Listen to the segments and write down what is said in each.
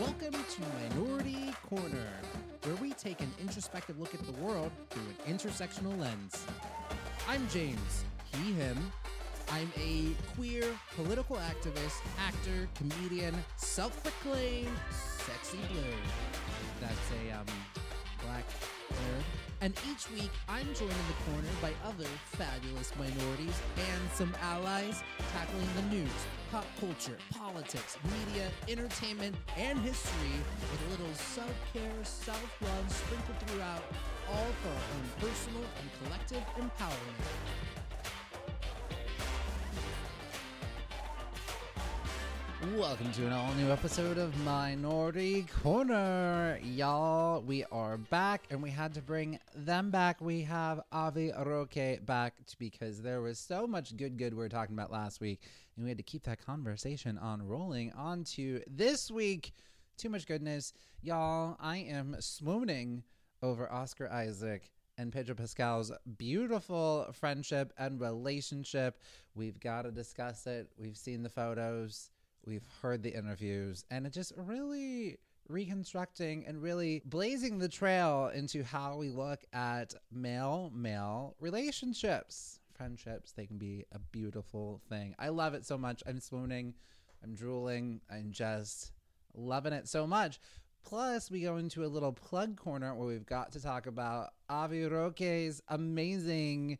Welcome to Minority Corner, where we take an introspective look at the world through an intersectional lens. I'm James, he, him. I'm a queer political activist, actor, comedian, self proclaimed sexy blue. That's a um, black nerd. And each week, I'm joined in the corner by other fabulous minorities and some allies tackling the news, pop culture, politics, media, entertainment, and history with a little self care, self love sprinkled throughout, all for our own personal and collective empowerment. Welcome to an all new episode of Minority Corner. Y'all, we are back and we had to bring them back. We have Avi Roque back because there was so much good, good we were talking about last week, and we had to keep that conversation on rolling on to this week. Too much goodness. Y'all, I am swooning over Oscar Isaac and Pedro Pascal's beautiful friendship and relationship. We've got to discuss it. We've seen the photos, we've heard the interviews, and it just really reconstructing and really blazing the trail into how we look at male male relationships. Friendships, they can be a beautiful thing. I love it so much. I'm swooning, I'm drooling, I'm just loving it so much. Plus, we go into a little plug corner where we've got to talk about Avi Roque's amazing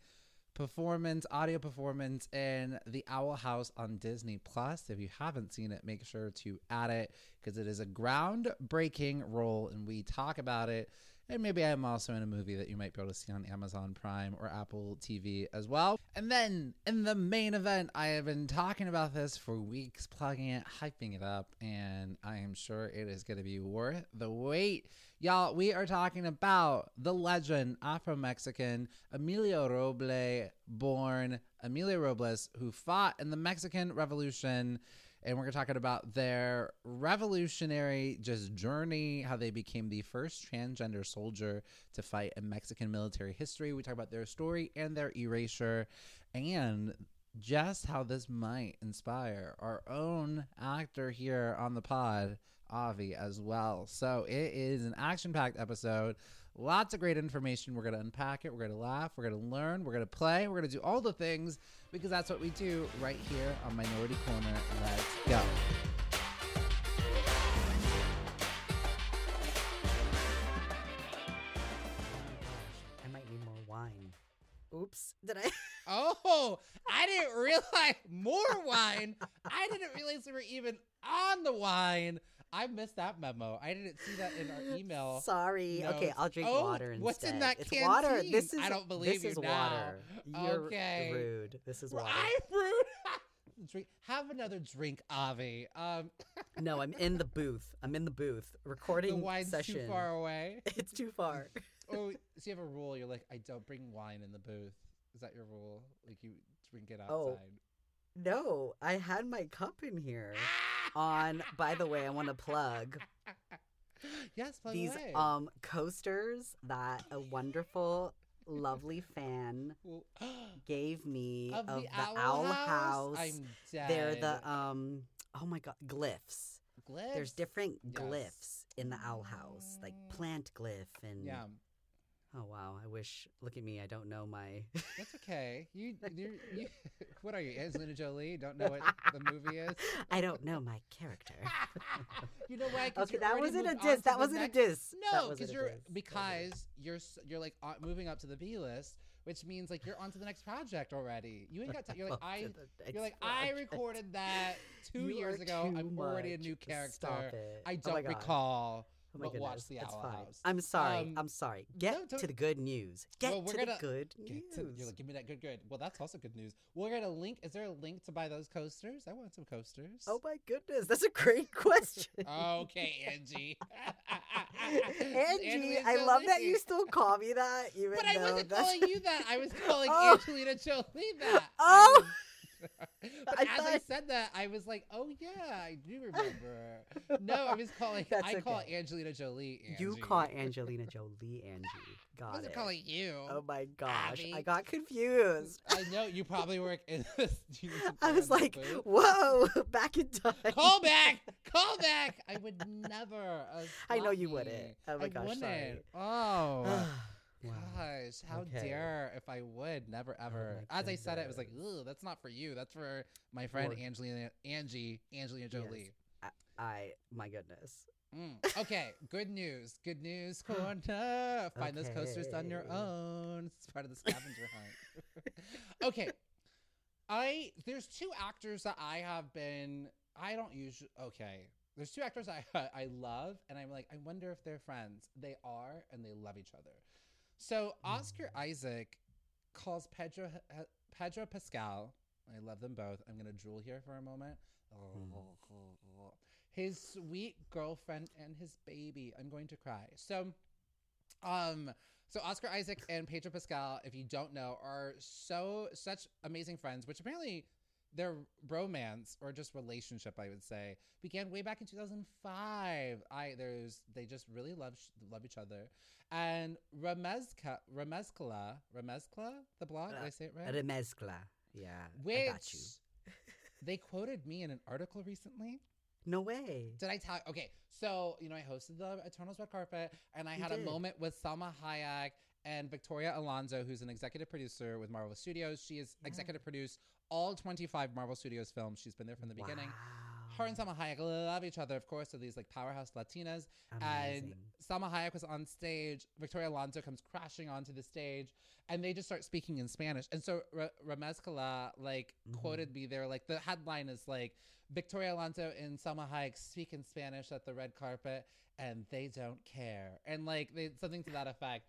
performance, audio performance in The Owl House on Disney Plus. If you haven't seen it, make sure to add it because it is a groundbreaking role and we talk about it. And maybe I'm also in a movie that you might be able to see on Amazon Prime or Apple TV as well. And then in the main event, I have been talking about this for weeks, plugging it, hyping it up, and I am sure it is going to be worth the wait. Y'all, we are talking about the legend, Afro Mexican Emilio Roble, born Emilio Robles, who fought in the Mexican Revolution and we're talking about their revolutionary just journey, how they became the first transgender soldier to fight in Mexican military history. We talk about their story and their erasure, and just how this might inspire our own actor here on the pod, Avi, as well. So it is an action-packed episode. Lots of great information. We're going to unpack it. We're going to laugh. We're going to learn. We're going to play. We're going to do all the things because that's what we do right here on Minority Corner. Let's go. I might need more wine. Oops. Did I? Oh, I didn't realize more wine. I didn't realize we were even on the wine. I missed that memo. I didn't see that in our email. Sorry. notes. Okay, I'll drink Oh, water instead. what's in that it's water. This is I don't believe this you is now. water. You're Okay. rude. This is water. I'm rude. drink. Have another drink, Avi. Um, No, I'm in the booth. I'm in the booth Recording the wine's session. too far away. It's too far. Oh, so you have a rule. You're like, I don't bring wine in the booth. Is that your rule? Like you drink it outside. Oh. No, I had my cup in here. On. By the way, I want to plug yes, plug these um coasters that a wonderful, lovely fan gave me of, of, the, the owl, house. House. I'm dead. They're the um. Oh my god, glyphs. Glyphs. There's different Yes. glyphs in the owl house, like plant glyph and. Yeah, Oh wow! I wish. Look at me. I don't know my. that's okay. You, you, you, what are you, Angelina Jolie? Don't know what the movie is? I don't know my character. you know why? okay, that wasn't a diss. That wasn't a next- diss. No, because you're diss. That wasn't a because you're you're like uh, moving up to the B list, which means like you're on to the next project already. You ain't got time. You're like I. You're like I recorded that two You years ago. I'm already a new character. Stop it. I Oh don't God. recall. Oh but watch the Owl fine. House. I'm sorry. Um, I'm sorry. Get no, to the good news. Get Well, to the good news. to, you're like, give me that good, good. Well, that's also good news. We're gonna link. Is there a link to buy those coasters? I want some coasters. oh my goodness, that's a great question. okay, Angie. Angie, I love that you still call me that, even But I wasn't that's... calling you that. I was calling Oh. Angelina Jolie that. Oh! But I as I said that, I was like, "Oh yeah, I do remember." no, I was calling. That's I call. Angelina Jolie. Angie. You call Angelina Jolie Angie. I wasn't it. calling you. Oh my gosh, I got confused. I know you probably work in Stevenson I was like, whoa, back in time. Call back! Call back! I would never. Uh, I know you wouldn't. Oh my I gosh, wouldn't. sorry. Oh. Wow. Gosh, how Okay. dare if I would never ever. my As I said it, was like. "Ugh, that's not for you. That's for my friend Or- Angelina, Angie, Angelina Yes. Jolie." I, my goodness. Mm. Okay, good news. Good news corner. Find those coasters on your own. It's part of the scavenger hunt. okay. I there's two actors that I have been I don't usually okay. There's two actors I I love and I'm like I wonder if they're friends. They are and they love each other. So Oscar Isaac calls Pedro Pedro Pascal. I love them both. I'm gonna drool here for a moment. His sweet girlfriend and his baby. I'm going to cry. So, um, so Oscar Isaac and Pedro Pascal, if you don't know, are so such amazing friends. Which apparently their romance or just relationship, I would say, began way back in 2005. I there's they just really love love each other. And Ramezka Ramezkala Ramezkla the blog. Did I uh, say it right? Remezcla. Yeah, Which I got you. they quoted me in an article recently. No way. Did I tell? Okay, so you know I hosted the Eternals red carpet, and I You had a moment with Salma Hayek and Victoria Alonso, who's an executive producer with Marvel Studios. She has Yeah. executive produced all 25 Marvel Studios films. She's been there from the beginning. Wow. Her and. Salma Hayek love each other, of course. So these like powerhouse Latinas. And Amazing. Salma Hayek was on stage. Victoria Alonso comes crashing onto the stage, and they just start speaking in Spanish. And so R- Ramezcala like Mhm. quoted me there. Like the headline is like Victoria Alonso and Salma Hayek speak in Spanish at the red carpet, and they don't care. And like they, something to that effect.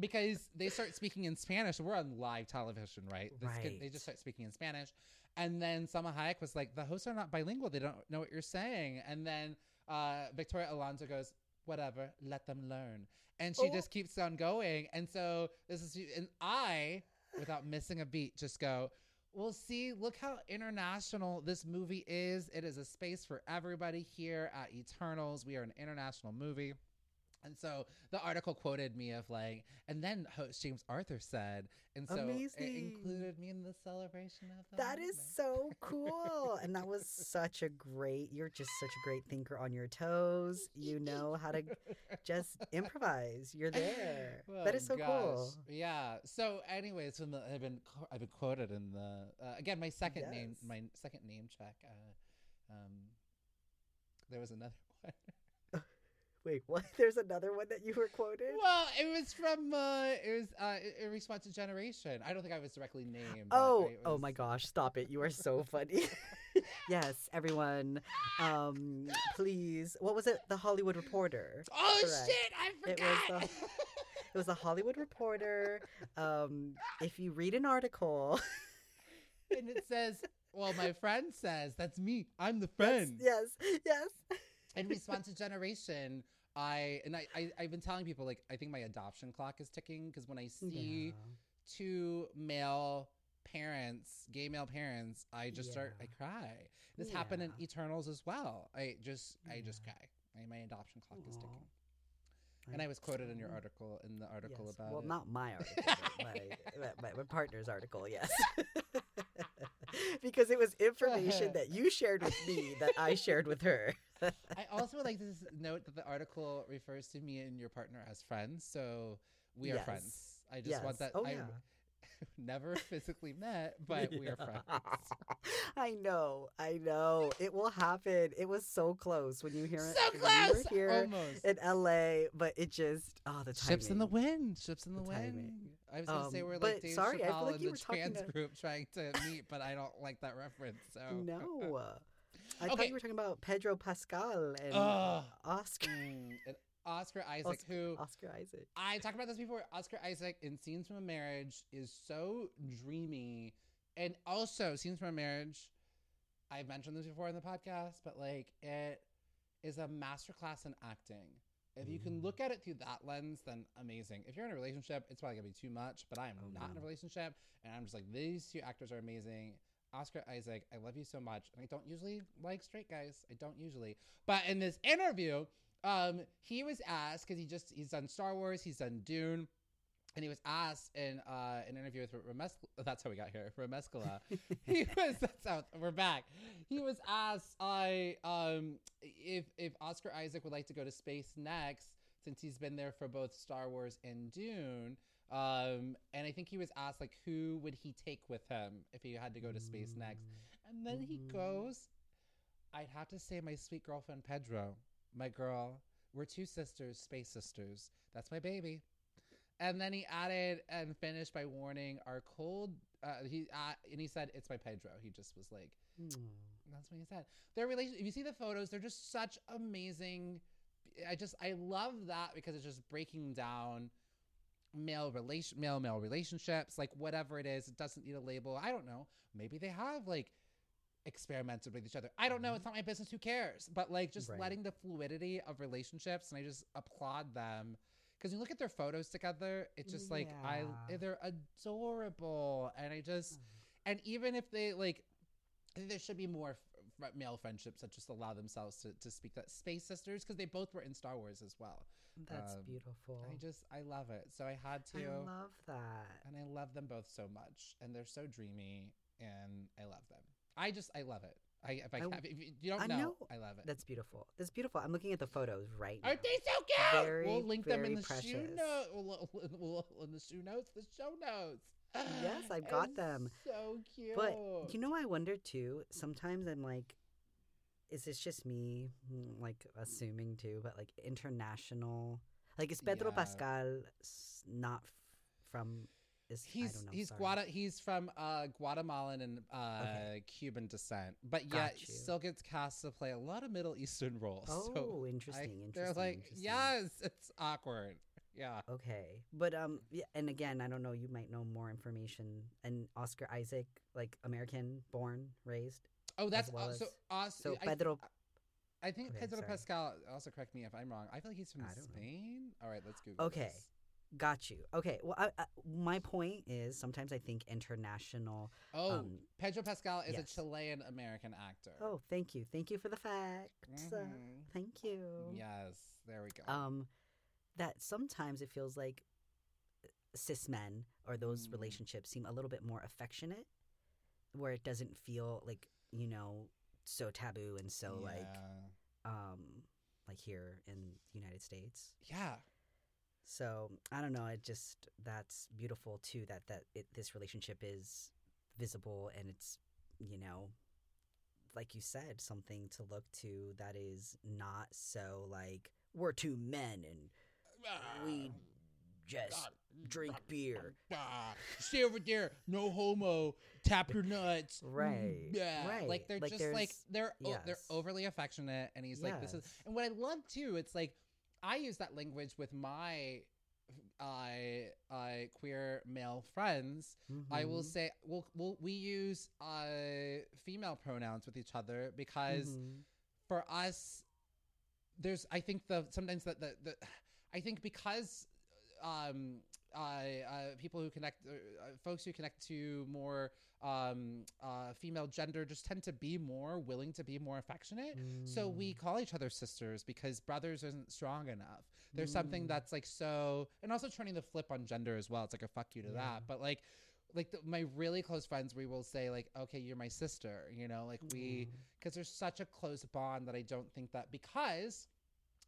Because they start speaking in Spanish, we're on live television, right? This kid- they just start speaking in Spanish, and then Salma Hayek was like, "The hosts are not bilingual; they don't know what you're saying." And then uh, Victoria Alonso goes, "Whatever, let them learn." And she Oh. just keeps on going. And so this is, and I, without missing a beat, just go, "Well, see, look how international this movie is. It is a space for everybody here at Eternals. We are an international movie." And so the article quoted me of like, and then host James Arthur said, and so it included me in the celebration of the That is so cool. and that was such a great, you're just such a great thinker on your toes. You know how to just improvise. You're there. that is Oh, so cool. Yeah. So, anyways, from the, I've been I've been quoted in the uh, again my second name my second name check. Uh, um, there was another one. Wait, what? There's another one that you were quoted? well, it was from uh, it was uh, in response to Generation. I don't think I was directly named. Oh, it oh my gosh, stop it. You are so funny. yes, everyone. Um, please. What was it? The Hollywood Reporter. Oh Correct. shit! I It was forgot. It was the Hollywood Reporter. Um, if you read an article, and it says, "Well, my friend says that's me. I'm the yes, friend." yes, yes. In response to generation. I and I, I i've been telling people like i think my adoption clock is ticking because when i see Yeah. two male parents gay male parents i just start i cry. This happened in eternals as well. I just i just cry. I, my adoption clock is ticking. And i was quoted in your article in the article Yes. about well, it. not my article, my, my, my partner's article, yes. because it was information that you shared with me that I shared with her. I also would like to note that the article refers to me and your partner as friends, so we are Yes. friends. I just want that. Oh, I yeah. never physically met, but we are friends. I know, I know. It will happen. It was so close when you hear it. So close, were here almost. in LA, but it just oh the timing. Ships in the wind. Ships in the, The wind. timing. I was gonna say Um, we're like Dave sorry, I feel like you the were talking trans to- group trying to meet, but I don't like that reference. So No. I thought Okay. you were talking about Pedro Pascal and Ugh. Oscar Mm, and Oscar Isaac, Oscar- who Oscar Isaac. I talked about this before. Oscar Isaac in Scenes from a Marriage is so dreamy. And also, Scenes from a Marriage, I've mentioned this before in the podcast, but like it is a masterclass in acting. If you can look at it through that lens, then amazing. If you're in a relationship, it's probably gonna be too much, but I am Oh, not in a relationship. And I'm just like, these two actors are amazing. Oscar Isaac, I love you so much. And I don't usually like straight guys. I don't usually. But in this interview, um, he was asked because he just he's done Star Wars, he's done Dune, and he was asked in uh, an interview with Rames. That's how we got here. Ramescala. he was. That's how we're back. He was asked, I um, if if Oscar Isaac would like to go to space next, since he's been there for both Star Wars and Dune. Um, and I think he was asked like, who would he take with him if he had to go to space next? And then he Mhm. goes, I'd have to say my sweet girlfriend Pedro, my girl. We're two sisters, space sisters. That's my baby. And then he added and finished by warning our cold. Uh, he uh, and he said it's my Pedro. He just was like, Mm. that's what he said. Their relation. If you see the photos, they're just such amazing. I just I love that because it's just breaking down male relation male male relationships like whatever it is it doesn't need a label. I don't know. Maybe they have like experimented with each other. I don't know. It's mm-hmm. not my business. Who cares? But like just Right. letting the fluidity of relationships and i just applaud them. Because you look at their photos together it's just like i they're adorable. And i just mm-hmm. and even if they like there should be more f- male friendships that just allow themselves to, to speak that space sisters because they both were in Star Wars as well. That's Um, beautiful. I just I love it. So I had to, I love that. and I love them both so much, and they're so dreamy, and I love them. I just I love it. I if I, I- if you don't I know, know. I love it. That's beautiful. That's beautiful. I'm looking at the photos right now. Aren't they so cute? Very, we'll link them in the shoe precious. notes. We'll, in the shoe notes, the show notes. Yes, I've got them. So cute. But you know, I wonder too. Sometimes I'm like, is this just me, mm, like assuming too? But like international, like is Pedro Yeah. Pascal not f- from? Is I He's don't know. he's. Guada he's from uh, Guatemalan and uh, Okay. Cuban descent, but yet still gets cast to play a lot of Middle Eastern roles. Oh, so I- interesting. interesting. they're like, interesting. yes, it's awkward. Yeah. Okay, but um, yeah, and again, I don't know. You might know more information. And Oscar Isaac, like American born, raised. Oh, that's well uh, so. as- Uh, So I, Pedro. I think Okay, Pedro sorry. Pascal. Also, correct me if I'm wrong. I feel like he's from don't know. Spain. All right, let's Google. Okay. this. Got you. Okay. Well, I, I, my point is sometimes I think international. Oh, um, Pedro Pascal is yes. a Chilean American actor. Oh, thank you. Thank you for the facts. Uh, Mhm. thank you. Yes, there we go. Um, that sometimes it feels like cis men or those Mm. relationships seem a little bit more affectionate, where it doesn't feel like you know so taboo and so like um like here in the United States. yeah. So I don't know. It just that's beautiful too. That that it, this relationship is visible and it's you know, like you said, something to look to that is not so like we're two men and we just drink beer. Ah, stay over there. No homo. Tap your nuts. Right, Yeah. Right. Like they're Like, just like they're o- they're overly affectionate, and he's like this is. And what I love too, it's like I use that language with my I uh, queer male friends. I will Mhm, say we'll, we'll we use uh female pronouns with each other because mhm. for us there's i think the sometimes that the, the i think because um uh, uh people who connect uh, uh, folks who connect to more um uh female gender just tend to be more willing to be more affectionate so we Mm. call each other sisters because brothers isn't strong enough there's something Mm. that's like so and also turning the flip on gender as well it's like a fuck you to Yeah. that but like like the, my really close friends we will say like okay you're my sister you know like we Aw. because there's such a close bond that I don't think that because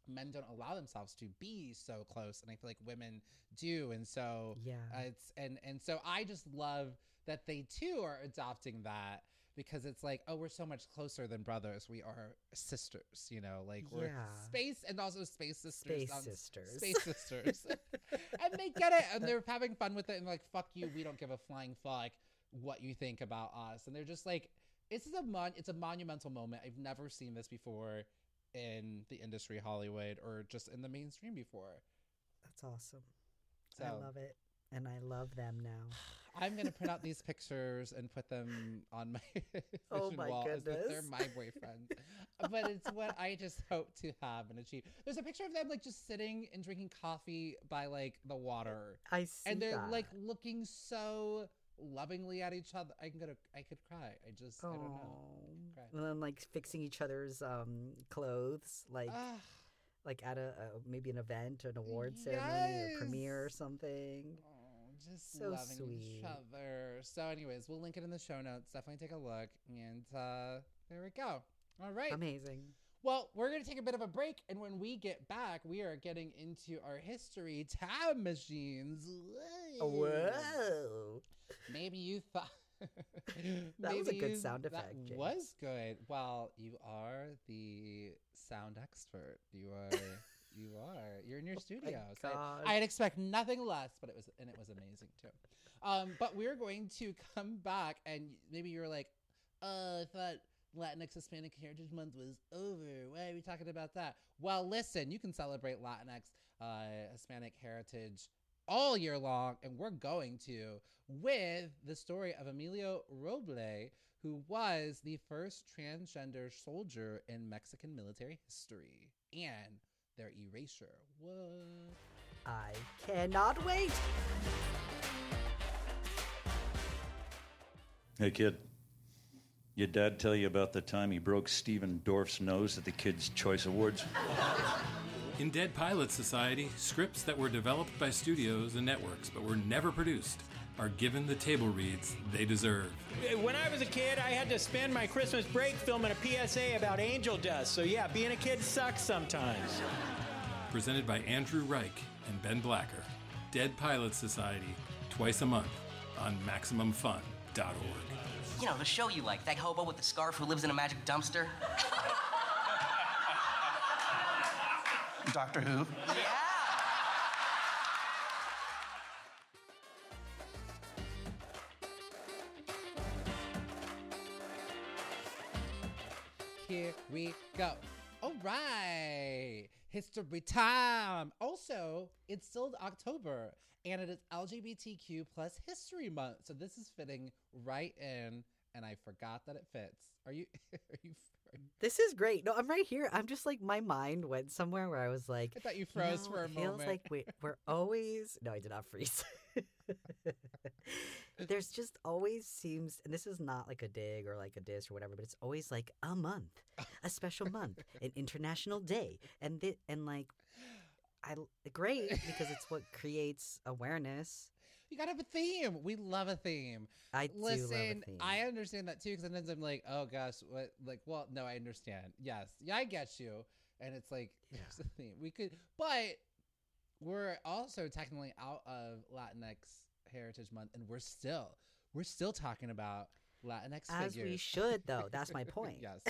men don't allow themselves to be so close and I feel like women do and so yeah. uh, it's and and so I just love that they too are adopting that because it's like oh we're so much closer than brothers. We are sisters you know like we're space and also space sisters. Space on sisters. space sisters. And they get it and they're having fun with it and like fuck you we don't give a flying fuck what you think about us. And they're just like this is a mon it's a monumental moment. I've never seen this before in the industry hollywood or just in the mainstream before That's awesome. so I love it. And I love them now. i'm gonna print out these pictures and put them on my Oh my wall as if they're my boyfriend but it's what i just hope to have and achieve there's a picture of them like just sitting and drinking coffee by like the water I see and they're that. like looking so lovingly at each other. I can go to, I could cry. I just, I don't know. And then like fixing each other's um clothes, like like at a, a maybe an event, an award ceremony, or premiere or something. oh, just So loving each other. So, anyways, we'll link it in the show notes. Definitely take a look. And uh, there we go. All right. Amazing. Well, we're going to take a bit of a break. And when we get back, we are getting into our history time machines. Whoa. Maybe you thought. That was a good sound That effect, James. was good. Well, you are the sound expert. You are. you are. You're in your studio. so I- Oh. I'd expect nothing less, but it was and it was amazing too. Um, but we're going to come back, and maybe you're like, oh, I thought Latinx Hispanic Heritage Month was over. Why are we talking about that?" Well, listen, you can celebrate Latinx uh, Hispanic heritage all year long, and we're going to with the story of Emilio Roble, who was the first transgender soldier in Mexican military history, and their erasure. What? I cannot wait. Hey, kid. Your dad tell you about the time he broke Stephen Dorff's nose at the Kids' Choice Awards? In Dead Pilot Society, scripts that were developed by studios and networks but were never produced are given the table reads they deserve. When I was a kid, I had to spend my Christmas break filming a PSA about angel dust. So yeah, being a kid sucks sometimes. Presented by Andrew Reich and Ben Blacker. Dead Pilot Society, twice a month on MaximumFun.org. You know, the show you like, that hobo with the scarf who lives in a magic dumpster. Doctor Who. Yeah. Here we go. All right. History time. Also, it's still October and it is LGBTQ plus history month. So this is fitting right in and I forgot that it fits. Are you are you are you- This is great. No, I'm right here. I'm just like my mind went somewhere where I was like, I thought you you froze know, for a it feels like we, we're always. No, I did not freeze. There's just always seems, and this is not like a dig or like a diss or whatever, but it's always like a month, a special month, an international day, and thi- and like, I great because it's what creates awareness. You gotta have a theme. We love a theme. I do love a Listen, theme. I understand that too because sometimes I'm like, oh gosh, what? Like, well, no, I understand. Yes, yeah, I get you. And it's like, there's a theme. We could, but we're also technically out of Latinx Heritage Month, and we're still, we're still talking about Latinx As figures. we should, though. That's my point. yes,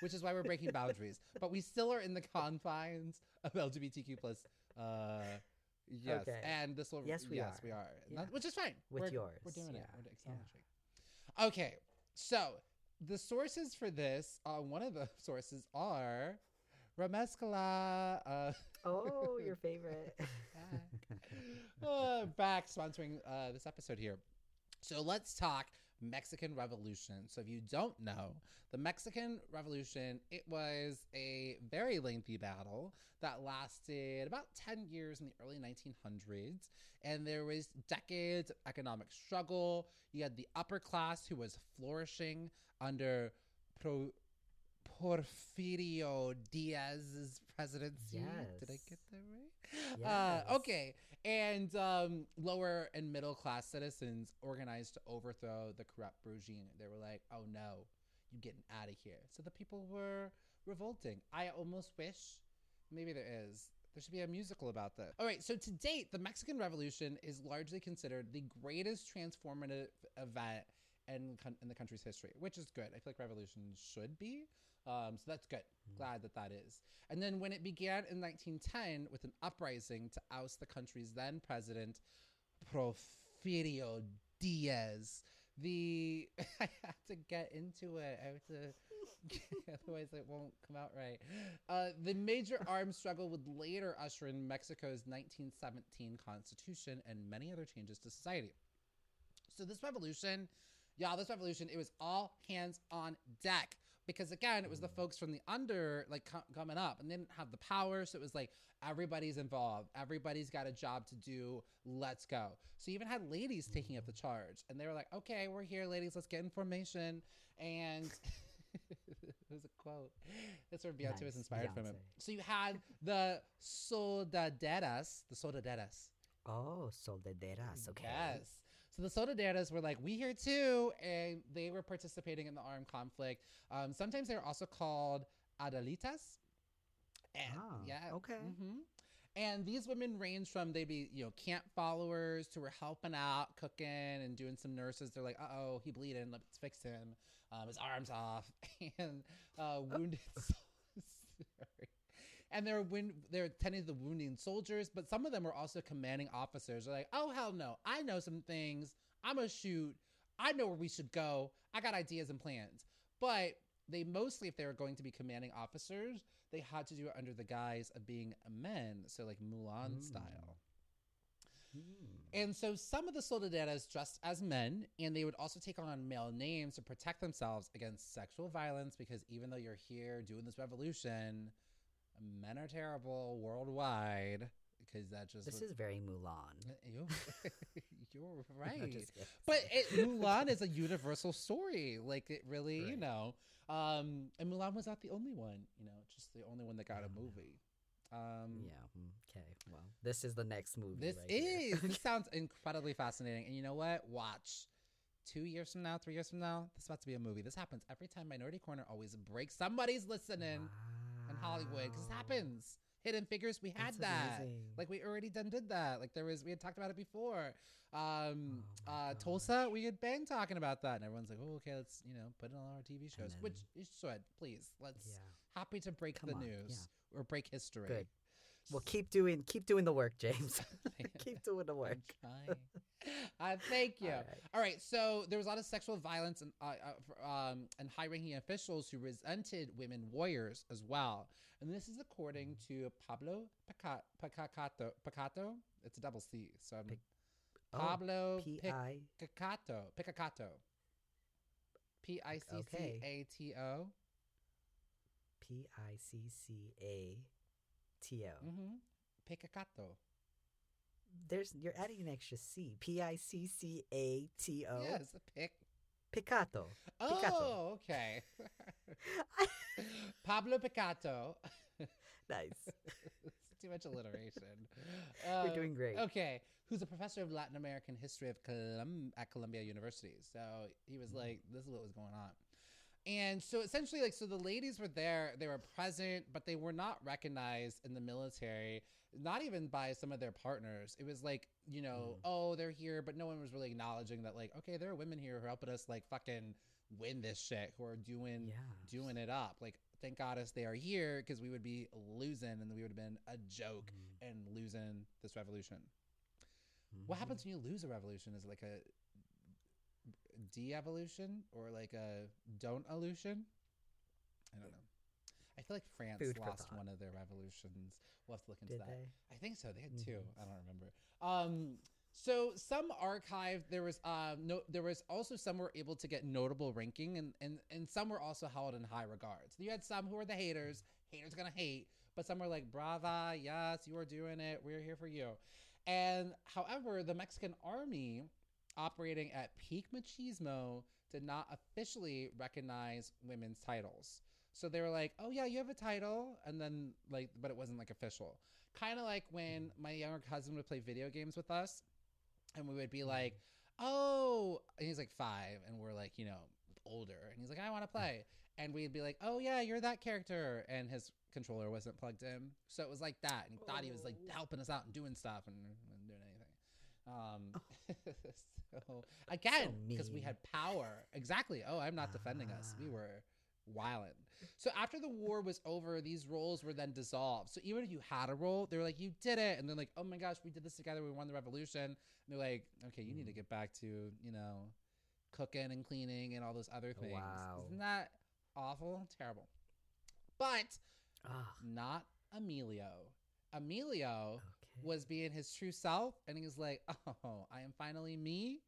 which is why we're breaking boundaries. But we still are in the confines of LGBTQ plus. Uh, yes, Okay. and this will. Yes, we yes, are. we are. Yeah. Not- which is fine. With we're, yours, we're doing it. We're yeah. acknowledging. Okay, so the sources for this, uh, one of the sources are Ramescala. Uh, Oh, your favorite. uh, back sponsoring uh, this episode here. So let's talk Mexican Revolution. So if you don't know, the Mexican Revolution, it was a very lengthy battle that lasted about 10 years in the early 1900s and there was decades of economic struggle. You had the upper class who was flourishing under Pro- Porfirio Diaz's presidency. Did I get that right? Uh, okay. And um, lower and middle class citizens organized to overthrow the corrupt regime. They were like, oh no, you're getting out of here. So the people were revolting. I almost wish maybe there is. There should be a musical about this. All right, so to date, the Mexican Revolution is largely considered the greatest transformative event in, in the country's history, which is good. I feel like revolutions should be. Um, so that's good. Glad that that is. And then when it began in 1910 with an uprising to oust the country's then president, Porfirio Diaz, the I have to get into it. I have to, otherwise it won't come out right. Uh, the major armed struggle would later usher in Mexico's 1917 constitution and many other changes to society. So this revolution, y'all, this revolution, it was all hands on deck. because again it was the folks from the under like co- coming up and they didn't have the power so it was like everybody's involved. Everybody's got a job to do. Let's go. So you even had ladies taking up the charge and they were like okay we're here ladies. Let's get in formation and it was a quote. That's where beyonce was Nice, inspired from it so you had the soldaderas the soldaderas. Oh, soldaderas. Okay. Yes. So the Soldaderas were like, we here too, and they were participating in the armed conflict. Um, sometimes they're also called Adelitas. And, Ah, yeah. okay. hmm And these women range from they'd be you know camp followers to were helping out, cooking, and doing some nurses. They're like, uh oh, he bleeding, let's fix him. Um, his arms off, and uh, wounded. And they're win- they're tending to the wounding soldiers, but some of them were also commanding officers. They're like, oh hell no, I know some things. I'm gonna shoot. I know where we should go. I got ideas and plans. But they mostly, if they were going to be commanding officers, they had to do it under the guise of being men, so like Mulan hmm. style. Hmm. And so some of the soldaderas dressed as men, and they would also take on male names to protect themselves against sexual violence because even though you're here doing this revolution, men are terrible worldwide because that just This was- is very Mulan. you, you're right. But it, Mulan is a universal story. Like it really, you know. Um, and Mulan was not the only one. You know, just the only one that got a movie. Um, Yeah. Okay. Well, this is the next movie. This right is. this sounds incredibly fascinating. And you know what? Watch. Two years from now, three years from now, this is about to be a movie. This happens every time Minority Corner always breaks. Somebody's listening in Hollywood because Wow. happens. Hidden Figures, we had That's that. amazing. Like we already done did that. Like there was, we had talked about it before. Um, Oh uh, Tulsa, we had been talking about that, and everyone's like, "Oh, okay, let's you know put it on our TV shows," which you should. Please, let's. Yeah. Happy to break Come the on, news or break history. Good. Well, keep doing keep doing the work, James. keep doing the work. I'm trying. uh, thank you. All All right. right. So there was a lot of sexual violence and uh, uh, um, and high-ranking officials who resented women warriors as well. And this is according to Pablo Picacato. Piccato. It's a double C. So I'm Oh, Pablo P I Picacato. Picacato. P I C C A T O. P I C C A T O. Mm-hmm. Picacato. There's you're adding an extra C. P I C C A T O. Yes, a pic. Piccato. Piccato. Oh, okay. Pablo Piccato. Nice. Too much alliteration. You're doing great. Okay, who's a professor of Latin American history of Colum- at Columbia University. So he was Mm-hmm. like, "This is what was going on." And so essentially, like, so the ladies were there, they were present, but they were not recognized in the military, not even by some of their partners. It was like, you know, Mm. oh, they're here, but no one was really acknowledging that, like, okay, there are women here who are helping us, like, fucking win this shit, who are doing, Yeah. doing it up. Like, thank goddess they are here because we would be losing and we would have been a joke Mm. and losing this revolution. Mm-hmm. What happens when you lose a revolution? Is it like a de-evolution or like a don't evolution? I don't know. I feel like France Food lost one of their revolutions. We'll have to look into Did that. they? I think so. They had 2 Mhm. I don't remember. Um, so some archive there was um no there was also some were able to get notable ranking and and and some were also held in high regards. You had some who were the haters, haters gonna hate, but some were like brava, yes, you are doing it. We're here for you. And however, the Mexican army operating at peak machismo did not officially recognize women's titles. So they were like, "Oh yeah, you have a title," and then like, but it wasn't like official. Kind of like when mm-hmm. my younger cousin would play video games with us, and we would be mm-hmm. like, "Oh," and he's like five, and we're like, you know, older, and he's like, "I want to mm-hmm. play," and we'd be like, "Oh yeah, you're that character," and his controller wasn't plugged in, so it was like that, and he thought he was like oh. helping us out and doing stuff and wasn't doing anything. Um, so again, because we had power. Exactly. Oh, I'm not defending us. We Ah. were wildin'. So after the war was over, these roles were then dissolved. So even if you had a role, they were like, "You did it," and they're like, "Oh my gosh, we did this together. We won the revolution." And they're like, "Okay, you need Mm. to get back to you know, cooking and cleaning and all those other things." Wow. Isn't that awful? Terrible. But Ah, not Emilio. Emilio. Was being his true self, and he was like, "Oh, I am finally me.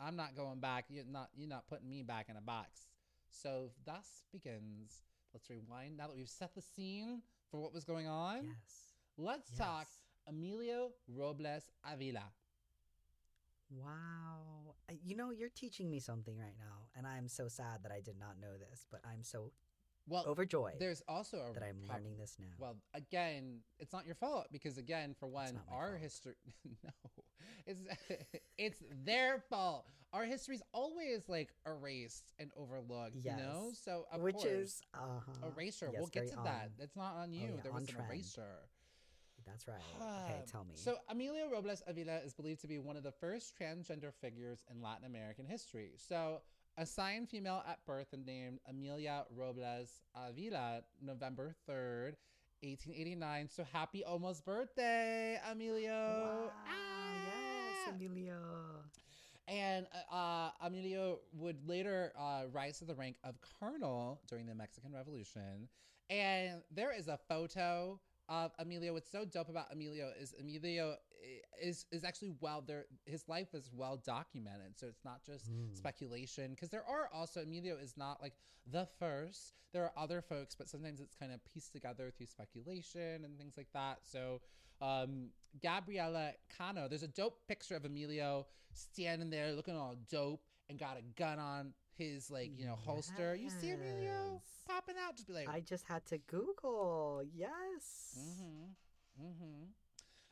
I'm not going back. You're not. You're not putting me back in a box. So thus begins. Let's rewind now that we've set the scene for what was going on. Yes. Let's talk Yes. Emilio Robles Avila. Wow. You know, you're teaching me something right now, and I'm so sad that I did not know this, but I'm so Well, overjoyed there's also a that I'm prob- learning this now. Well, again, it's not your fault because again, for one, our fault. history no. It's it's their fault. Our history's always like erased and overlooked, yes. you know? So of Which course, is uh erasure. yes, we'll get to that. on. It's not on you. yeah, there was an trend. erasure. That's right. Okay, tell me. So, Emilio Robles Avila is believed to be one of the first transgender figures in Latin American history. So, assigned female at birth and named Amelia Robles Avila, November 3rd, 1889. So, happy almost birthday, Emilio. wow, Ah! yes, Emilio. And uh, uh, Emilio would later uh, rise to the rank of colonel during the Mexican Revolution. And there is a photo of Emilio. What's so dope about Emilio is Emilio is is actually well there. His life is well documented, so it's not just speculation. Because there are also Emilio is not like the first. There are other folks, but sometimes it's kind of pieced together through speculation and things like that. So um, Gabriela Cano, there's a dope picture of Emilio standing there looking all dope and got a gun on his like you know holster. You see Emilio popping out, just be like, I just had to Google. Yes. mm-hmm, mm-hmm.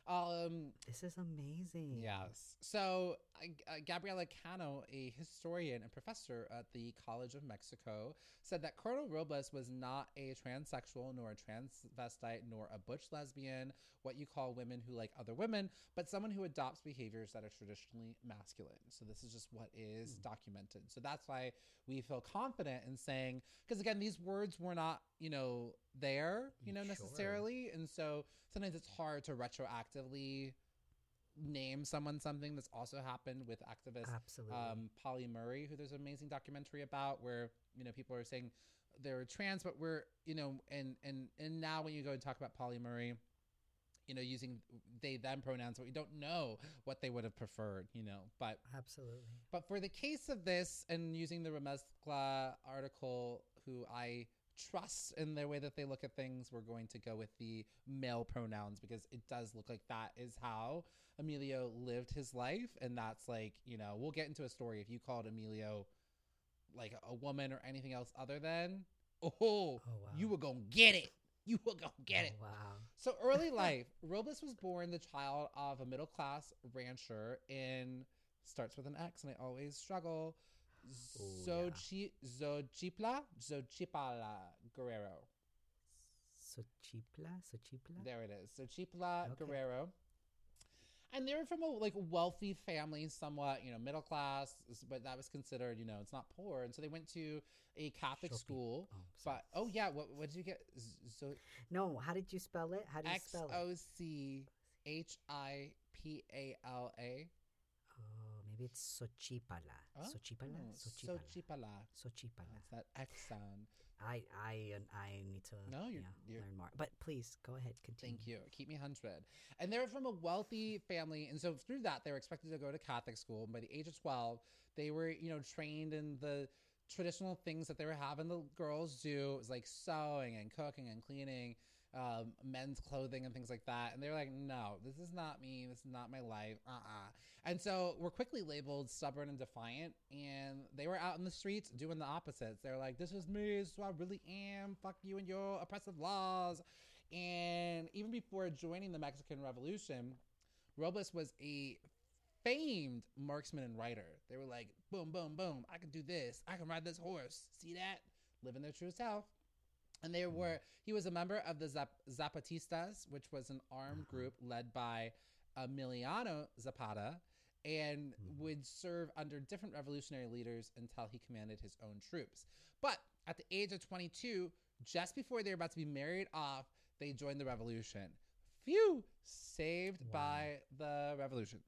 Um, This is amazing. Yes. So, uh, Gabriela Cano, a historian and professor at the College of Mexico, said that Colonel Robles was not a transsexual, nor a transvestite, nor a butch lesbian, what you call women who like other women, but someone who adopts behaviors that are traditionally masculine. So, this is just what is documented. So, that's why we feel confident in saying, because again, these words were not, you know, there, you know, Sure. necessarily. And so sometimes it's hard to retroactively name someone something that's also happened with activist Absolutely. um, Pauli Murray, who there's an amazing documentary about where you know people are saying they're trans, but we're you know and and and now when you go and talk about Pauli Murray, you know using they them pronouns, but we don't know what they would have preferred, you know. But Absolutely. but for the case of this and using the Remezcla article, who I trust in their way that they look at things, we're going to go with the male pronouns because it does look like that is how Emilio lived his life. And that's like, you know, we'll get into a story. If you called Emilio like a woman or anything else other than, oh, oh wow. you were going to get it. You were going to get Oh, it. Wow. So early life, Robles was born the child of a middle class rancher in starts with an X, and I always struggle. Oh, yeah. Xochi- Xochipla, Xochipala Guerrero. Xochipla? Xochipla? There it is. Xochipla Okay. Guerrero. And they were from a like wealthy family, somewhat you know middle class, but that was considered you know it's not poor, and so they went to a Catholic Shopi- school. oh, but oh yeah, what what did you get? So No, how did you spell it? How did you spell it? O C H I P A L A. It's Xochipala. Xochipala? Ah, oh, Xochipala. Xochipala. Xochipala. That's that X sound. I I I need to No, you're- yeah, you're- learn more. But please go ahead, continue. Thank you. Keep me hundred. And they were from a wealthy family, and so through that, they were expected to go to Catholic school. And by the age of twelve, they were you know trained in the traditional things that they were having the girls do. It was like sewing and cooking and cleaning. Um, men's clothing and things like that, and they were like, "No, this is not me. This is not my life." Uh-uh. And so we're quickly labeled stubborn and defiant, and they were out in the streets doing the opposites. They're like, "This is me. This is who I really am. Fuck you and your oppressive laws." And even before joining the Mexican Revolution, Robles was a famed marksman and rider. They were like, boom, boom, boom. I can do this. I can ride this horse. See that? Living their true self. And they were, he was a member of the Zap- Zapatistas, which was an armed uh-huh. group led by Emiliano Zapata, and mm-hmm. would serve under different revolutionary leaders until he commanded his own troops. But at the age of 22, just before they were about to be married off, they joined the revolution. Phew! Saved by the revolution.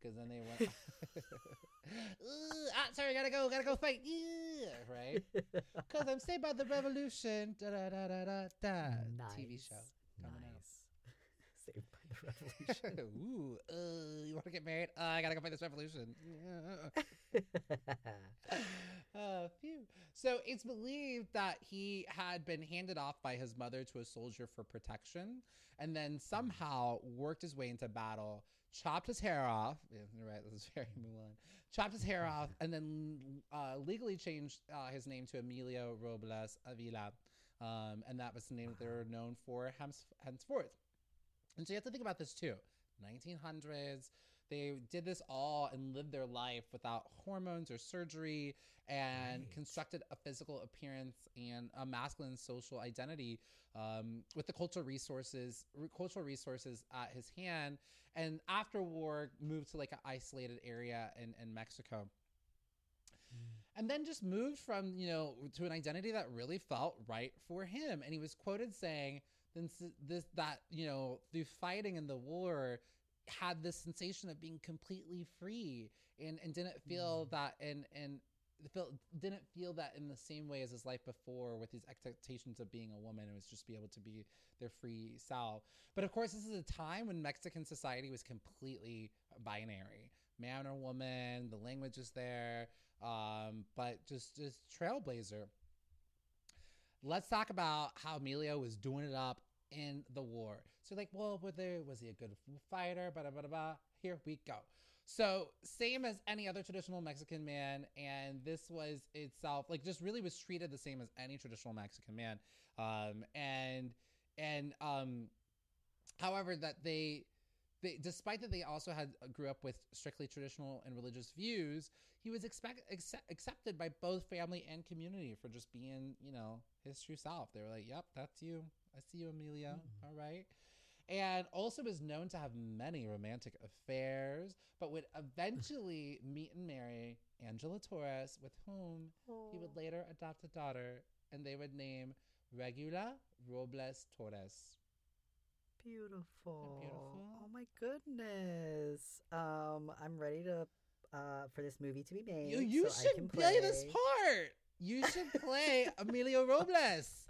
Because then they went. Ah, sorry, gotta go, gotta go fight. Yeah, right? Because I'm saved by the revolution. Da da da da da da. TV show. coming out. Nice. Saved by the revolution. Ooh, uh, you want to get married? Uh, I gotta go fight this revolution. uh, phew. So it's believed that he had been handed off by his mother to a soldier for protection, and then somehow worked his way into battle, chopped his hair off. Yeah, right. This is very Mulan. Chopped his hair off, and then uh, legally changed uh, his name to Emilio Robles Avila, um, and that was the name that they were known for henceforth. And so you have to think about this too. 1900s, they did this all and lived their life without hormones or surgery and Right. constructed a physical appearance and a masculine social identity um, with the cultural resources re- cultural resources at his hand and after war moved to like an isolated area in, in mexico. And then just moved from you know to an identity that really felt right for him. And he was quoted saying this, this that you know through fighting in the war had this sensation of being completely free and and didn't feel mm. that and and felt didn't feel that in the same way as his life before with these expectations of being a woman it was just be able to be their free self but of course this is a time when mexican society was completely binary man or woman the language is there um, but just just trailblazer let's talk about how Emilio was doing it up in the war. So like, well, were there was he a good fighter? Blah, blah, blah. Here we go. So same as any other traditional Mexican man, and this was itself like just really was treated the same as any traditional Mexican man. Um, and and um, however, that they they, despite that they also had uh, grew up with strictly traditional and religious views, he was expect, accept, accepted by both family and community for just being, you know, his true self. They were like, "Yep, that's you. I see you, Amelia. All right." And also was known to have many romantic affairs, but would eventually meet and marry Angela Torres, with whom he would later adopt a daughter, and they would name Regula Robles Torres. Beautiful. beautiful? Oh my goodness. Um, I'm ready to uh for this movie to be made. You, you so I should can play this part. You should play Emilio Robles.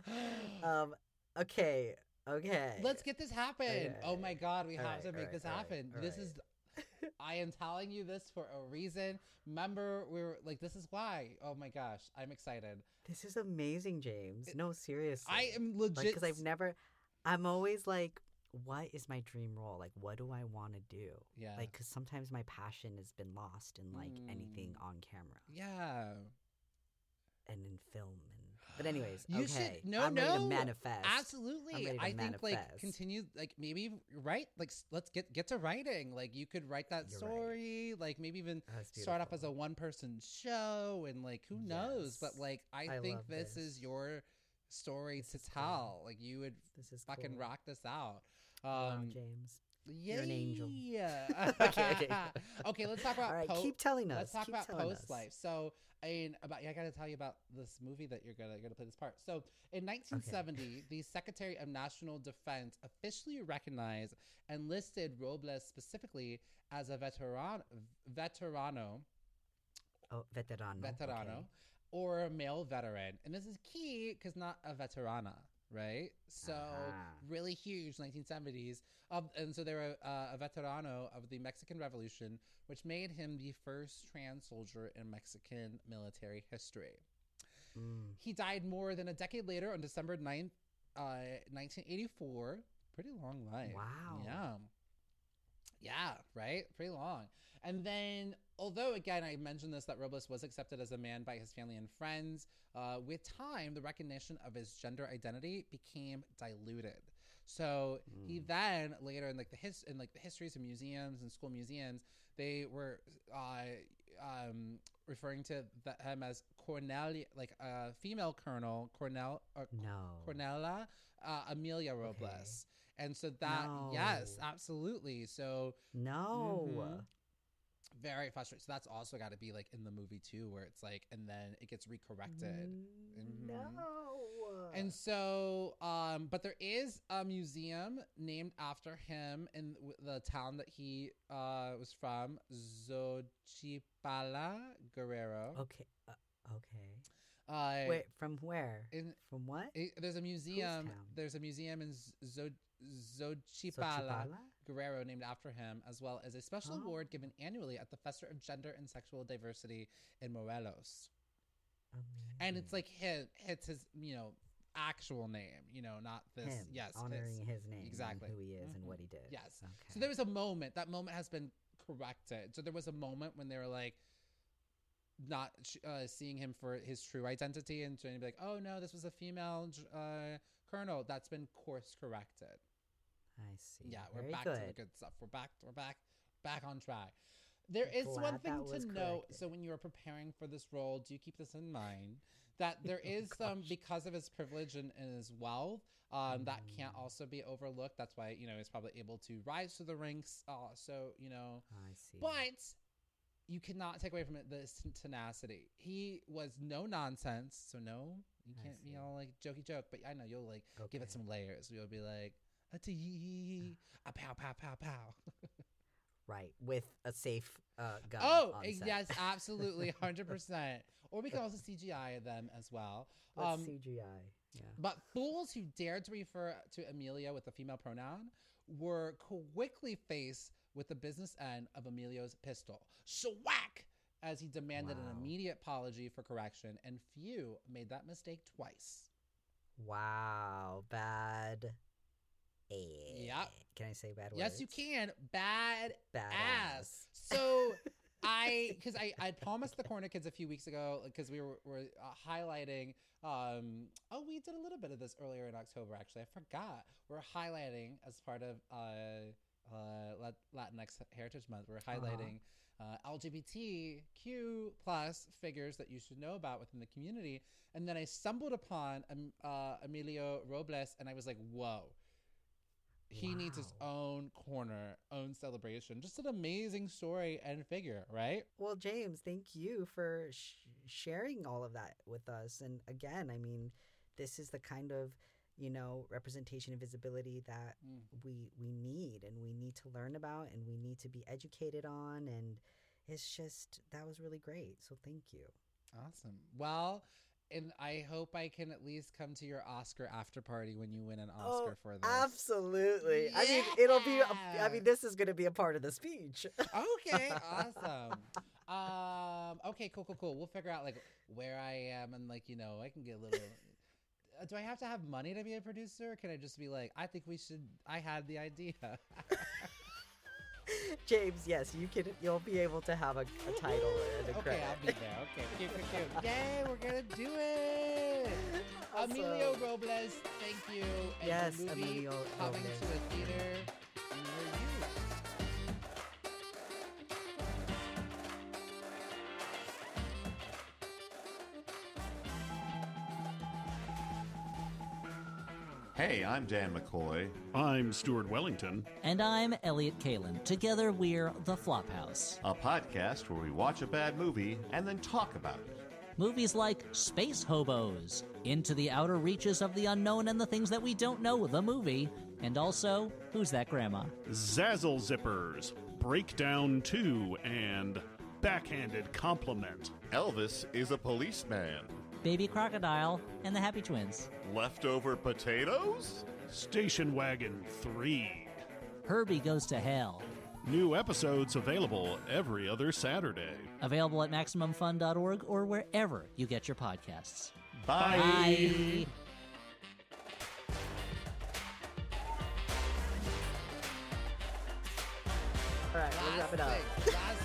Um. Okay. Okay. Let's get this happen. Okay. Oh my God, we All have right, to make right, this right, happen. all This is. I am telling you this for a reason. Remember, we were like, this is why. Oh my gosh, I'm excited. This is amazing, James. No, seriously. I am legit. because I've never. I'm always like, what is my dream role? Like, what do I want to do? Yeah. Like, because sometimes my passion has been lost in like anything Mm. on camera Yeah. and in film. But anyways, You okay. should no I'm no ready to manifest. Absolutely. I think like continue like maybe write like let's get get to writing. Like you could write that You're right. story. Like maybe even start off as a one person show and like who knows. But like I, I think love this, is your story This to is cool. tell. Like you would This is fucking cool. rock this out. Wow, Um, James. yeah. You're an angel. Yeah. Okay, okay. okay. Let's talk about All right, po- keep telling us. Let's talk keep about post life. So, I mean, about yeah, I got to tell you about this movie that you're gonna gonna play this part. So, in 1970, the Secretary of National Defense officially recognized and listed Robles specifically as a veteran veterano Oh, veterano. veterano okay. or a male veteran, and this is key because not a veterana, right? So Ah. really huge 1970s, um, and so they were uh, a veterano of the Mexican Revolution, which made him the first trans soldier in Mexican military history. Mm. He died more than a decade later on December 9th, uh, 1984. Pretty long life. Wow. Yeah. Yeah, right? Pretty long. And then, although again, I mentioned this that Robles was accepted as a man by his family and friends, uh, with time, the recognition of his gender identity became diluted. So he then later in like the his in like the histories of museums and school museums, they were uh, um, referring to the, him as Cornelia, like a female colonel, Cornell, or No. Cornella uh, Amelia Robles. And so that, yes, absolutely. So No. Mhm. Very frustrating. So that's also got to be like in the movie too, where it's like, and then it gets recorrected. Mhm. No. And so, um, but there is a museum named after him in the town that he uh, was from, Xochipala, Guerrero. okay. Uh, okay. Uh, Wait, from where? in From what? it, there's a museum. There's a museum in Xochipala. Zo- Xochipala Xochipala? Guerrero, named after him, as well as a special Oh. award given annually at the Festival of Gender and Sexual Diversity in Morelos. And it's like his, it's his, you know, actual name, you know, not this. him, yes, honoring his, name, exactly. and who he is, and Mhm. what he did. Yes. So there was a moment. That moment has been corrected. So there was a moment when they were like, not uh, seeing him for his true identity and trying to be like, oh no, this was a female uh, colonel. That's been course corrected. I see. Yeah, we're Very back good. to the good stuff. We're back. We're back. Back on track. There is one thing to note. corrected. So when you are preparing for this role, do you keep this in mind that there Oh, is some gosh. because of his privilege and, and his wealth. Um, that can't Mm. also be overlooked. That's why you know he's probably able to rise to the ranks. Uh, so you know, I see. but you cannot take away from it this tenacity. He was no nonsense. So no, you can't be all like jokey joke. But I know you'll like give it some layers. You'll be like a tee, a pow pow pow pow. right with a safe uh, gun. Oh, on eh, yes, absolutely, hundred percent. Or we can also CGI them as well. Um, CGI? Yeah. but fools who dared to refer to Amelia with a female pronoun were quickly faced with the business end of Emilio's pistol. Swack! As he demanded Wow. an immediate apology for correction, and few made that mistake twice. Wow, bad. Yep. Can I say bad words? Yes, you can. Bad Bad ass. So I, because I, I promised the corner kids a few weeks ago, because we were, were uh, highlighting. Um, oh, we did a little bit of this earlier in October. Actually, I forgot. We're highlighting as part of uh, uh, Latinx Heritage Month. We're highlighting uh, LGBTQ plus figures that you should know about within the community. And then I stumbled upon um, uh, Emilio Robles, and I was like, whoa he needs his own corner, own celebration. Just an amazing story and figure, right? Well, James, thank you for sh- sharing all of that with us. And again, I mean, this is the kind of you know representation and visibility that Mm. we we need and we need to learn about and we need to be educated on and it's just that was really great so thank you Awesome. Well, and I hope I can at least come to your Oscar after party when you win an Oscar for this. Oh, absolutely i mean it'll be i Yeah. mean this is going to be a part of the speech okay, awesome. Um, okay, cool, cool, cool. We'll figure out like where I am and like you know I can get a little. Uh, Do I have to have money to be a producer? Or can I just be like, I think we should? I had the idea. james yes you can you'll be able to have a, a title and a okay, credit I'll be there. Okay, cute, cute, cute. Yay, we're gonna do it. Emilio Robles, thank you. And Yes, the movie Emilio coming Robles. to a theater Hey, I'm Dan McCoy. I'm Stuart Wellington. And I'm Elliott Kalan. Together we're The Flophouse. a podcast where we watch a bad movie and then talk about it. Movies like Space Hobos, Into the Outer Reaches of the Unknown and the Things That We Don't Know, the movie, and also Who's That Grandma? Zazzle Zippers, Breakdown 2, and Backhanded Compliment. Elvis is a policeman. Baby Crocodile and the Happy Twins. Leftover potatoes? Station Wagon 3. Herbie Goes to Hell. New episodes available every other Saturday. Available at MaximumFun.org or wherever you get your podcasts. Bye. Bye. All right we'll wrap it up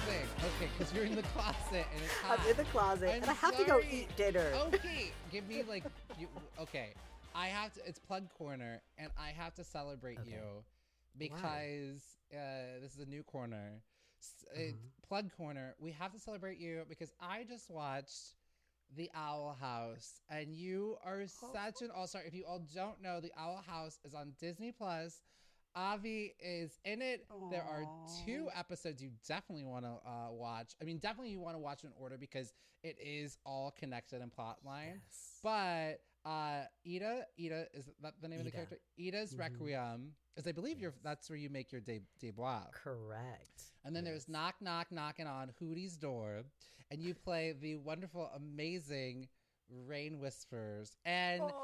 thing. Okay, because you're in the closet and it's hot. i'm in the closet I'm and i have to go eat dinner Okay, give me like you. Okay, I have to. It's plug corner, and I have to celebrate Okay. you because uh, this is a new corner. It- Uh-huh. plug corner. We have to celebrate you because I just watched the Owl House, and you are such an all star. If you all don't know, the Owl House is on Disney Plus. Avi is in it. There are two episodes you definitely want to uh, watch. I mean, definitely you want to watch in order because it is all connected in plot line. Yes. But uh, Eda, Eda is that the name of the character? Eda's Mhm. Requiem, is I believe you're that's where you make your de- debut. correct And then there's knock knock knocking on Hooty's door, and you play the wonderful, amazing Raine Whispers. And I almost cr- I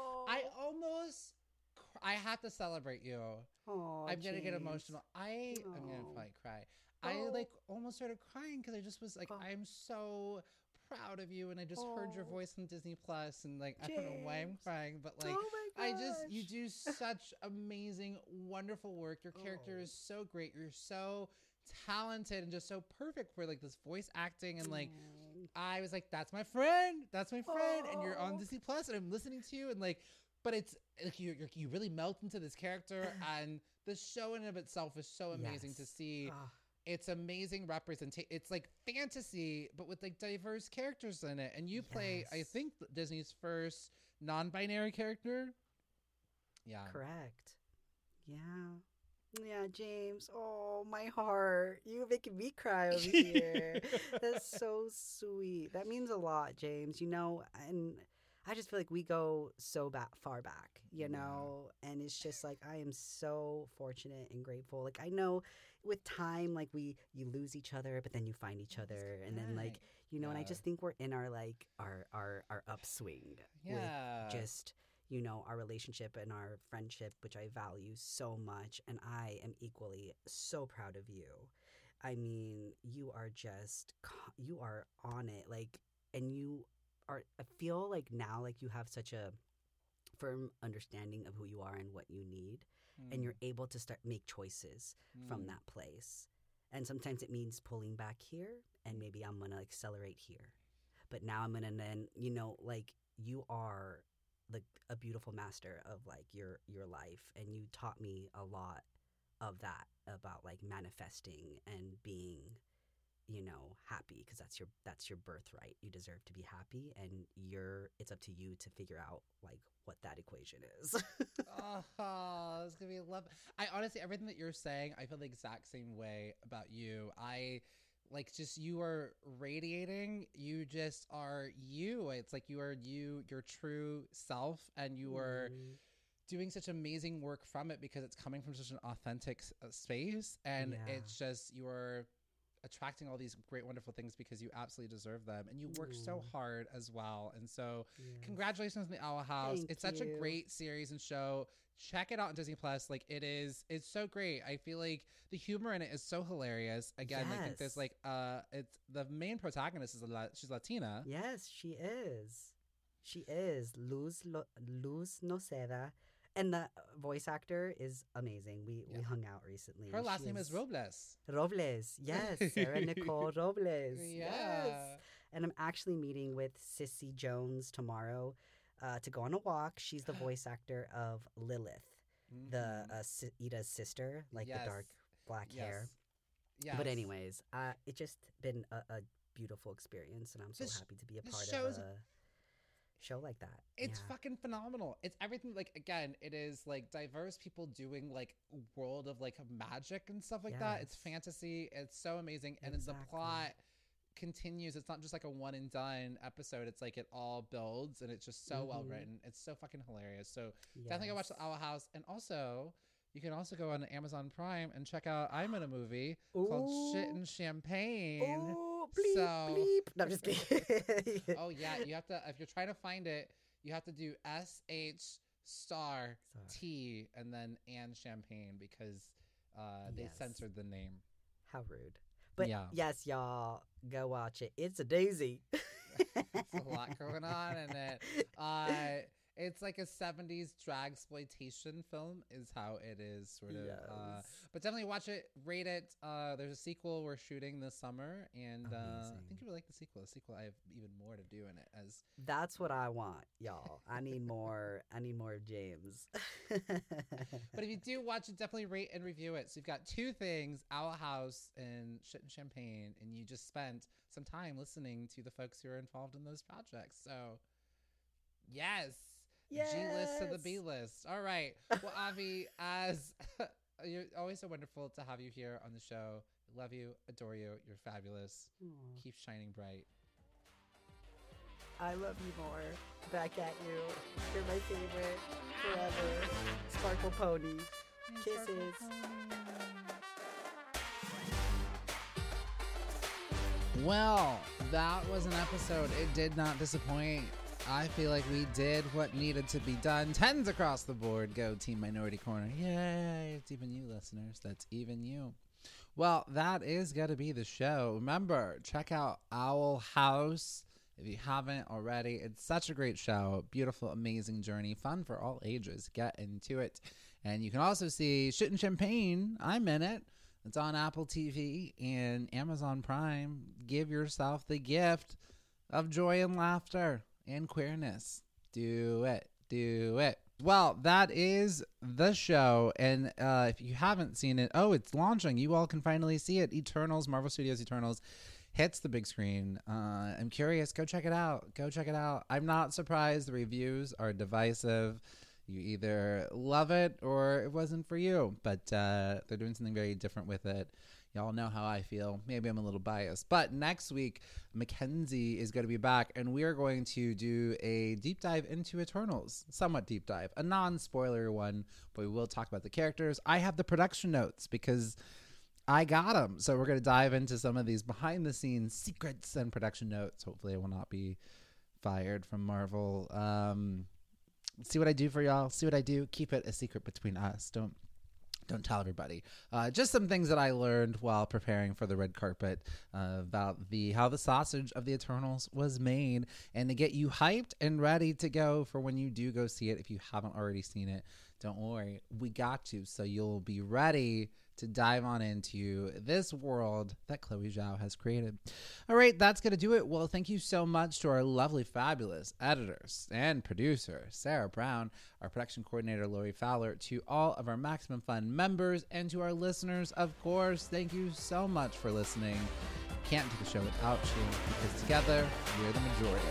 have to celebrate you. Oh, I'm gonna get emotional. I I'm gonna Oh. probably cry. I Oh. like almost started crying because I just was like, Oh. I'm so proud of you, and I just heard your Oh. voice on Disney Plus, and like I don't know why I'm crying, but like oh I just you do such amazing, wonderful work. Your character Oh. is so great. You're so talented and just so perfect for like this voice acting and like Oh. I was like, that's my friend. That's my friend. And you're on Oh. Disney Plus, and I'm listening to you, and like, but it's like you you're, really melt into this character, and the show in and of itself is so amazing to see. Ah, It's amazing representation. It's like fantasy, but with like diverse characters in it. And you play, I think, Disney's first non-binary character. Yeah. correct. Yeah. Yeah, James. Oh, my heart. You're making me cry over here. That's so sweet. That means a lot, James. You know, and I just feel like we go so back, far back, you Yeah. know, and it's just like I am so fortunate and grateful. Like I know with time, like we you lose each other, but then you find each other, and then like you know, and I just think we're in our like our our our upswing Yeah. with just you know our relationship and our friendship, which I value so much, and I am equally so proud of you. I mean, you are just you are on it, like, and you are. I feel like now, like you have such a firm understanding of who you are and what you need, and you're able to start make choices from Mm. that place. And sometimes it means pulling back here, and maybe I'm gonna accelerate here. But now I'm gonna then, you know, like you are like a beautiful master of like your your life, and you taught me a lot of that about like manifesting and being you know happy because that's your that's your birthright you deserve to be happy and you're it's up to you to figure out like what that equation is oh, it's gonna be love. I honestly, everything that you're saying, I feel the exact same way about you. I like just you are radiating. You just are you. It's like you are you, your true self, and you are Mm. doing such amazing work from it because it's coming from such an authentic uh, space, and Yeah. it's just you are attracting all these great wonderful things because you absolutely deserve them and you work so Mm. hard as well and so Yes. congratulations on the owl house. Thank it's such a great series and show. Check it out on disney plus. Like it is it's so great. I feel like the humor in it is so hilarious. Again i think there's like uh it's the main protagonist is a La- she's latina. Yes, she is. She is Luz Lo- Luz Noceda, and the voice actor is amazing. We we hung out recently. her last name is robles Robles. Yes, Sarah Nicole Robles. yeah Yes. And I'm actually meeting with Cissy Jones tomorrow uh, to go on a walk. She's the voice actor of Lilith, the Mhm. uh, Eda's sister, like the dark Yes. black hair. yes. But anyways, uh, it's just been a, a beautiful experience, and I'm so This- happy to be a part of a show like that. It's yeah. fucking phenomenal. It's everything like again, it is like diverse people doing like world of like magic and stuff like that. It's fantasy. It's so amazing. And the plot continues. It's not just like a one and done episode. It's like it all builds and it's just so well Mhm. written. It's so fucking hilarious. So definitely go watch the Owl House. And also you can also go on Amazon Prime and check out I'm in a movie called Shit and Champagne. Oh, bleep, So- bleep. No, I'm just kidding. oh yeah, you have to if you're trying to find it, you have to do S H star. T and then and champagne because uh, they Yes. censored the name. How rude. But Yeah. yes, y'all go watch it. It's a doozy. It's a lot going on in it. Uh, it's like a 70s drag exploitation film is how it is sort of uh, but definitely watch it rate it uh, there's a sequel we're shooting this summer and uh, i think you would like the sequel the sequel i have even more to do in it as That's what I want, y'all. I need more. I need more of James. But if you do watch it, definitely rate and review it. So you've got two things, Owl House and Shit and Champagne, and you just spent some time listening to the folks who are involved in those projects. So yes. G list to the B list. All right. Well, Avi, as you're always so wonderful to have you here on the show. Love you, adore you. You're fabulous. Aw. Keep shining bright. I love you more. Back at you. You're my favorite forever. Sparkle Pony. Kisses. Well, that was an episode. It did not disappoint. I feel like we did what needed to be done. Tens across the board. Go Team Minority Korner. Yay. It's even you, listeners. That's even you. Well, that is going to be the show. Remember, check out Owl House if you haven't already. It's such a great show. Beautiful, amazing journey. Fun for all ages. Get into it. And you can also see Shit and Champagne. I'm in it. It's on Apple TV and Amazon Prime. Give yourself the gift of joy and laughter and queerness. Do it. Do it. Well, that is the show. And uh, if you haven't seen it, oh, it's launching. You all can finally see it. Eternals, Marvel Studios Eternals hits the big screen. Uh, I'm curious. Go check it out. Go check it out. I'm not surprised. The reviews are divisive. You either love it or it wasn't for you, but uh, they're doing something very different with it. Y'all know how I feel. Maybe I'm a little biased. But next week, Mackenzie is going to be back, and we are going to do a deep dive into Eternals. Somewhat deep dive. A non spoiler one, but we will talk about the characters. I have the production notes because I got them. So we're going to dive into some of these behind the scenes secrets and production notes. Hopefully, I will not be fired from Marvel. Um, see what I do for y'all. See what I do. Keep it a secret between us. Don't don't tell everybody. Uh, just some things that I learned while preparing for the red carpet uh, about the how the sausage of the Eternals was made, and to get you hyped and ready to go for when you do go see it. If you haven't already seen it, don't worry, we got you, so you'll be ready to dive on into this world that Chloe Zhao has created. All right, that's going to do it. Well, thank you so much to our lovely, fabulous editors and producer, Sarah Brown, our production coordinator, Lori Fowler, to all of our Maximum Fun members, and to our listeners, of course. Thank you so much for listening. Can't do the show without you because together we're the majority.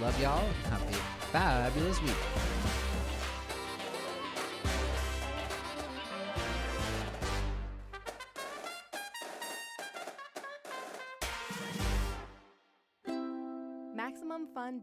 Love y'all and have a fabulous week.